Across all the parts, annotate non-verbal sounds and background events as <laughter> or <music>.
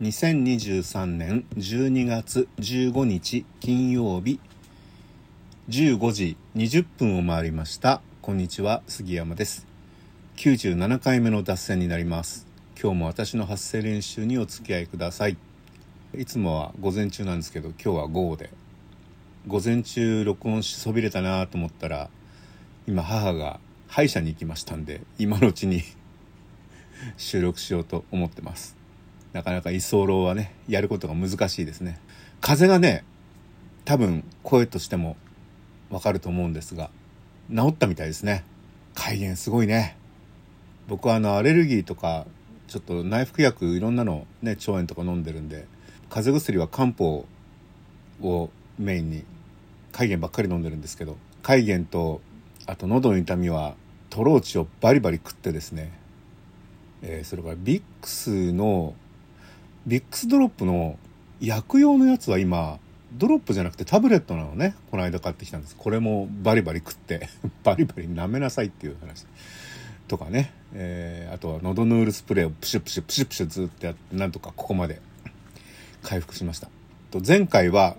2023年12月15日金曜日15時20分を回りました。こんにちは杉山です。97回目の脱線になります。今日も私の発声練習にお付き合いください。いつもは午前中なんですけど今日は午後で。午前中録音しそびれたなと思ったら今母が歯医者に行きましたんで今のうちに <laughs> 収録しようと思ってます。なかなか居候はねやることが難しいですね。風がね多分声としてもわかると思うんですが治ったみたいですね。改元すごいね。僕はあのアレルギーとかちょっと内服薬いろんなのね腸炎とか飲んでるんで風邪薬は漢方をメインに海源ばっかり飲んでるんですけど海源とあと喉の痛みはトローチをバリバリ食ってですね、えー、それからビックスのビックスドロップの薬用のやつは今ドロップじゃなくてタブレットなのね。この間買ってきたんです。これもバリバリ食って <laughs> バリバリ舐めなさいっていう話。とかね、えー、あとはのどぬ～るスプレーをプシュプシュプシュプシュずっとやってなんとかここまで回復しました。と前回は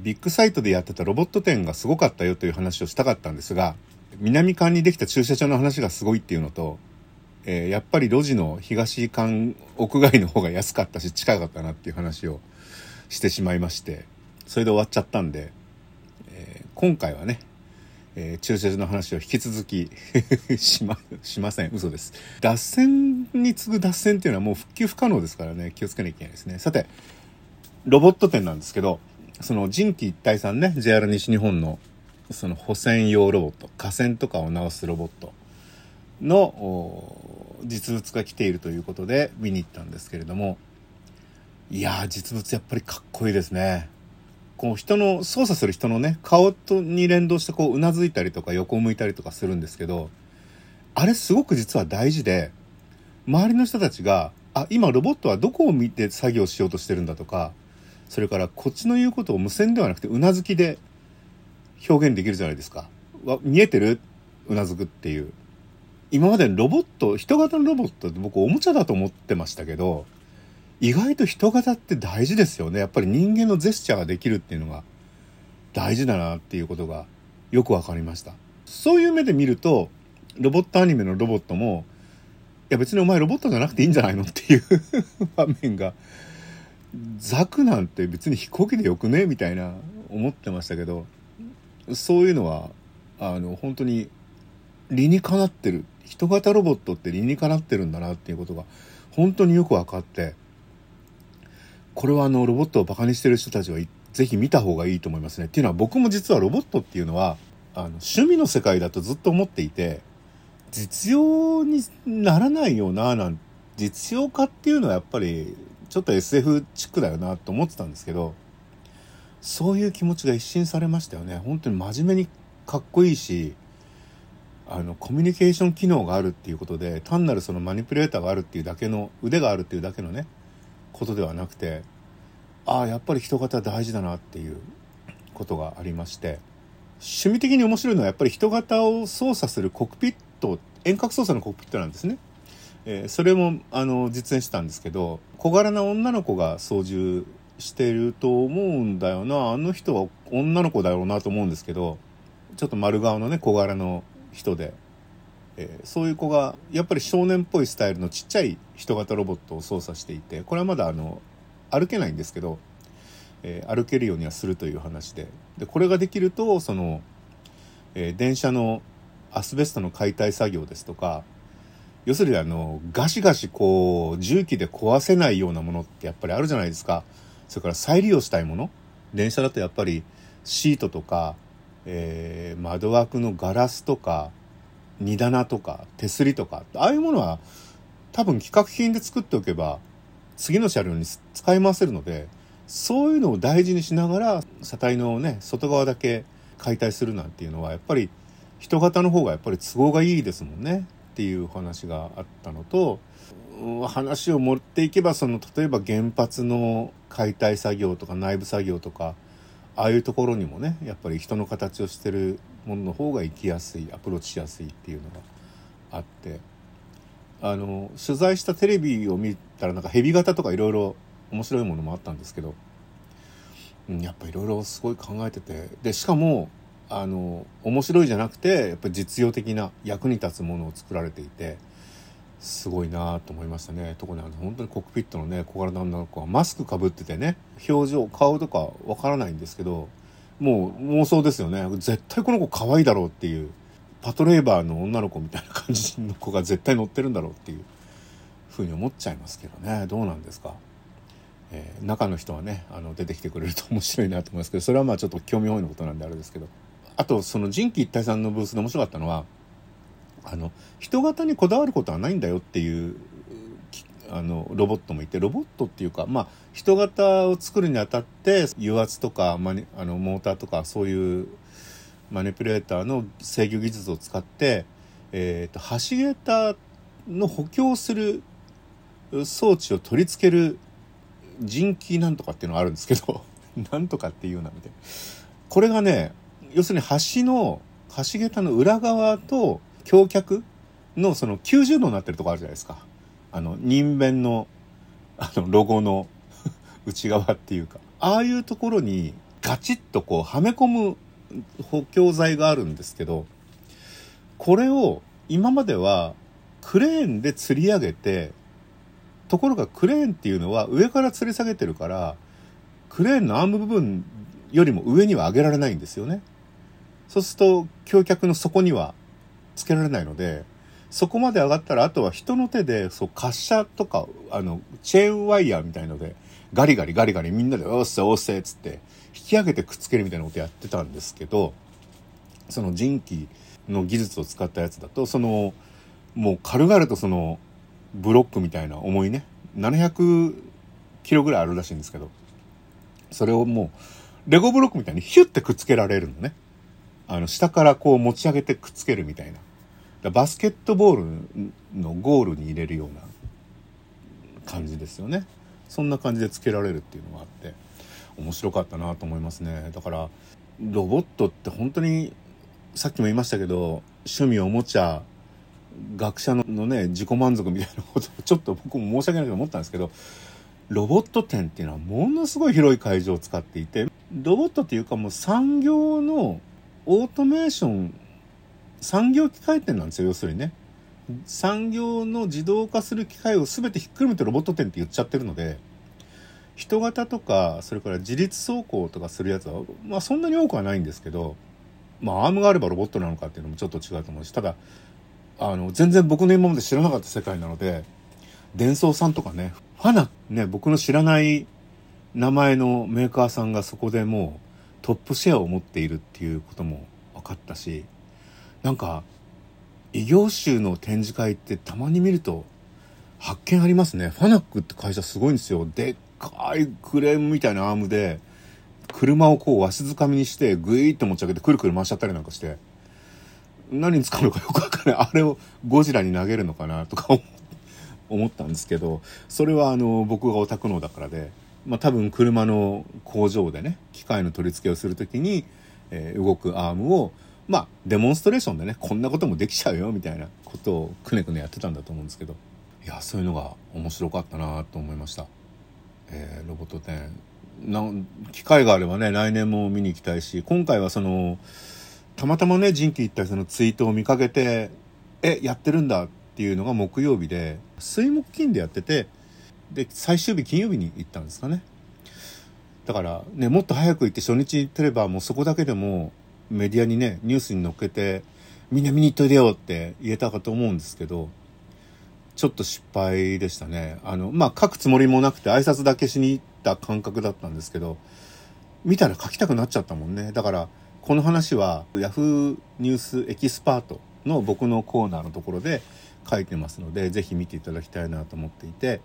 ビッグサイトでやってたロボット店がすごかったよという話をしたかったんですが南館にできた駐車場の話がすごいっていうのと、えー、やっぱり路地の東館屋外の方が安かったし近かったなっていう話をしてしまいましてそれで終わっちゃったんで、えー、今回はね、えー、駐車場の話を引き続きしま <laughs> しません。嘘です。脱線に次ぐ脱線っていうのはもう復旧不可能ですからね。気をつけなきゃいけないですね。さてロボット店なんですけどその人気一体さんね JR 西日本のその保線用ロボット架線とかを直すロボットの実物が来ているということで見に行ったんですけれどもいや実物やっぱりかっこいいですね。こう人の操作する人のね顔とに連動してこううなずいたりとか横向いたりとかするんですけどあれすごく実は大事で周りの人たちがあ今ロボットはどこを見て作業しようとしてるんだとかそれからこっちの言うことを無線ではなくてうなずきで表現できるじゃないですか。見えてる？うなずくっていう。今までロボット、人型のロボットって僕おもちゃだと思ってましたけど、意外と人型って大事ですよね。やっぱり人間のジェスチャーができるっていうのが大事だなっていうことがよくわかりました。そういう目で見ると、ロボットアニメのロボットも、いや別にお前ロボットじゃなくていいんじゃないのっていう <laughs> 場面が、ザクなんて別に飛行機でよくねみたいな思ってましたけど、そういうのはあの本当に理にかなってる人型ロボットって理にかなってるんだなっていうことが本当によく分かってこれはあのロボットをバカにしてる人たちはぜひ見た方がいいと思いますね。っていうのは僕も実はロボットっていうのはあの趣味の世界だとずっと思っていて実用にならないよななん実用化っていうのはやっぱりちょっと SF チックだよなと思ってたんですけどそういう気持ちが一新されましたよね本当に真面目にかっこいいしあのコミュニケーション機能があるっていうことで単なるそのマニピュレーターがあるっていうだけの腕があるっていうだけのねことではなくてああやっぱり人型大事だなっていうことがありまして趣味的に面白いのはやっぱり人型を操作するコックピット遠隔操作のコックピットなんですね。えー、それもあの実演したんですけど小柄な女の子が操縦してると思うんだよなあの人は女の子だろうなと思うんですけどちょっと丸顔のね小柄の人で、えー、そういう子がやっぱり少年っぽいスタイルのちっちゃい人型ロボットを操作していてこれはまだあの歩けないんですけど、えー、歩けるようにはするという話で。でこれができるとその、えー、電車のアスベストの解体作業ですとか要するにあのガシガシこう重機で壊せないようなものってやっぱりあるじゃないですか。それから再利用したいもの。電車だとやっぱりシートとか、えー、窓枠のガラスとか荷棚とか手すりとかああいうものは多分企画品で作っておけば次の車両に使い回せるのでそういうのを大事にしながら車体のね外側だけ解体するなんていうのはやっぱり人型の方がやっぱり都合がいいですもんねっていう話があったのと話を持っていけばその例えば原発の解体作業とか内部作業とかああいうところにもねやっぱり人の形をしてるものの方が行きやすいアプローチしやすいっていうのがあってあの取材したテレビを見たらなんかヘビ型とかいろいろ面白いものもあったんですけど、うん、やっぱいろいろすごい考えててでしかもあの面白いじゃなくてやっぱり実用的な役に立つものを作られていてすごいなと思いましたね。特にあの本当にコックピットのね小柄な女の子はマスクかぶっててね表情顔とかわからないんですけどもう妄想ですよね。絶対この子可愛いだろうっていうパトレーバーの女の子みたいな感じの子が絶対乗ってるんだろうっていうふうに思っちゃいますけどね。どうなんですか、えー、中の人はねあの出てきてくれると面白いなと思いますけどそれはまあちょっと興味本位のことなんであれですけど。あとその人気一体さんのブースで面白かったのはあの人型にこだわることはないんだよっていうあのロボットもいてロボットっていうかまあ人型を作るにあたって油圧とかマニあのモーターとかそういうマニピュレーターの制御技術を使って、えーと、橋桁の補強する装置を取り付ける人気なんとかっていうのがあるんですけど <laughs> なんとかっていうなみたいなこれがね要するに橋の橋桁の裏側と橋脚のその90度になってるとこあるじゃないですか。あの、人弁の、あの、ロゴの <laughs> 内側っていうか、ああいうところにガチッとこうはめ込む補強材があるんですけど、これを今まではクレーンで吊り上げて、ところがクレーンっていうのは上から吊り下げてるから、クレーンのアーム部分よりも上には上げられないんですよね。そうすると橋脚の底にはつけられないので、そこまで上がったら、あとは人の手で、そう、滑車とか、あの、チェーンワイヤーみたいので、ガリガリガリガリみんなで、おっせおっせっつって、引き上げてくっつけるみたいなことやってたんですけど、その人機の技術を使ったやつだと、その、もう軽々とその、ブロックみたいな重いね、700キロぐらいあるらしいんですけど、それをもう、レゴブロックみたいにヒュッてくっつけられるのね。あの、下からこう持ち上げてくっつけるみたいな。バスケットボールのゴールに入れるような感じですよね。そんな感じでつけられるっていうのがあって、面白かったなと思いますね。だから、ロボットって本当に、さっきも言いましたけど、趣味おもちゃ、学者のね、自己満足みたいなことをちょっと僕も申し訳ないと思ったんですけど、ロボット展っていうのはものすごい広い会場を使っていて、ロボットっていうかもう産業のオートメーション、産業機械店なんですよ、要するにね。産業の自動化する機械を全てひっくるめてロボット店って言っちゃってるので、人型とか、それから自立走行とかするやつは、まあそんなに多くはないんですけど、まあアームがあればロボットなのかっていうのもちょっと違うと思うし、ただ、あの、全然僕の今まで知らなかった世界なので、伝送さんとかね、ファナ、ね、僕の知らない名前のメーカーさんがそこでもう、トップシェアを持っているっていうことも分かったしなんか異業種の展示会ってたまに見ると発見ありますね。ファナックって会社すごいんですよ。でっかいクレームみたいなアームで車をこうわしづかみにしてグイーって持ち上げてくるくる回しちゃったりなんかして。何に使うのかよくわかんない。あれをゴジラに投げるのかなとか思ったんですけどそれはあの僕がオタク脳だからでまあ、多分車の工場でね機械の取り付けをする時に、えー、動くアームをまあデモンストレーションでねこんなこともできちゃうよみたいなことをくねくねやってたんだと思うんですけど。いやそういうのが面白かったなと思いました、えー、ロボット展。な機会があればね来年も見に行きたいし今回はそのたまたまね人気一体そのツイートを見かけてえやってるんだっていうのが木曜日で水木金でやっててで、最終日金曜日に行ったんですかね。だからね、もっと早く行って初日行ってればもうそこだけでもメディアにね、ニュースに載っけて、みんな見に行っといでよって言えたかと思うんですけど、ちょっと失敗でしたね。あの、まあ、書くつもりもなくて挨拶だけしに行った感覚だったんですけど、見たら書きたくなっちゃったもんね。だから、この話は Yahoo ニュースエキスパートの僕のコーナーのところで書いてますので、ぜひ見ていただきたいなと思っていて、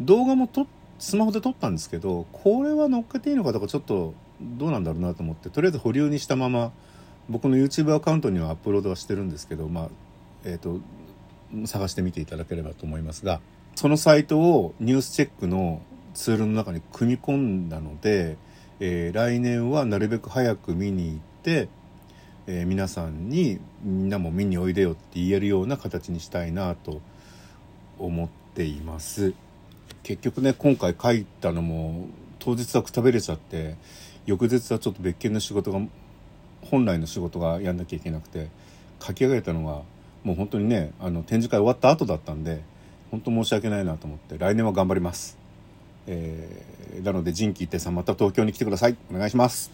動画もとスマホで撮ったんですけどこれは乗っけていいのかとかちょっとどうなんだろうなと思ってとりあえず保留にしたまま僕の YouTube アカウントにはアップロードはしてるんですけどまあえ、ー、と探してみていただければと思いますがそのサイトをニュースチェックのツールの中に組み込んだので、えー、来年はなるべく早く見に行って、えー、皆さんにみんなも見においでよって言えるような形にしたいなと思っています。結局ね今回書いたのも当日はくたべれちゃって翌日はちょっと別件の仕事が本来の仕事がやんなきゃいけなくて書き上げたのがもう本当にねあの展示会終わった後だったんで本当申し訳ないなと思って来年は頑張ります、えー、なので仁義一定さんまた東京に来てください。お願いします。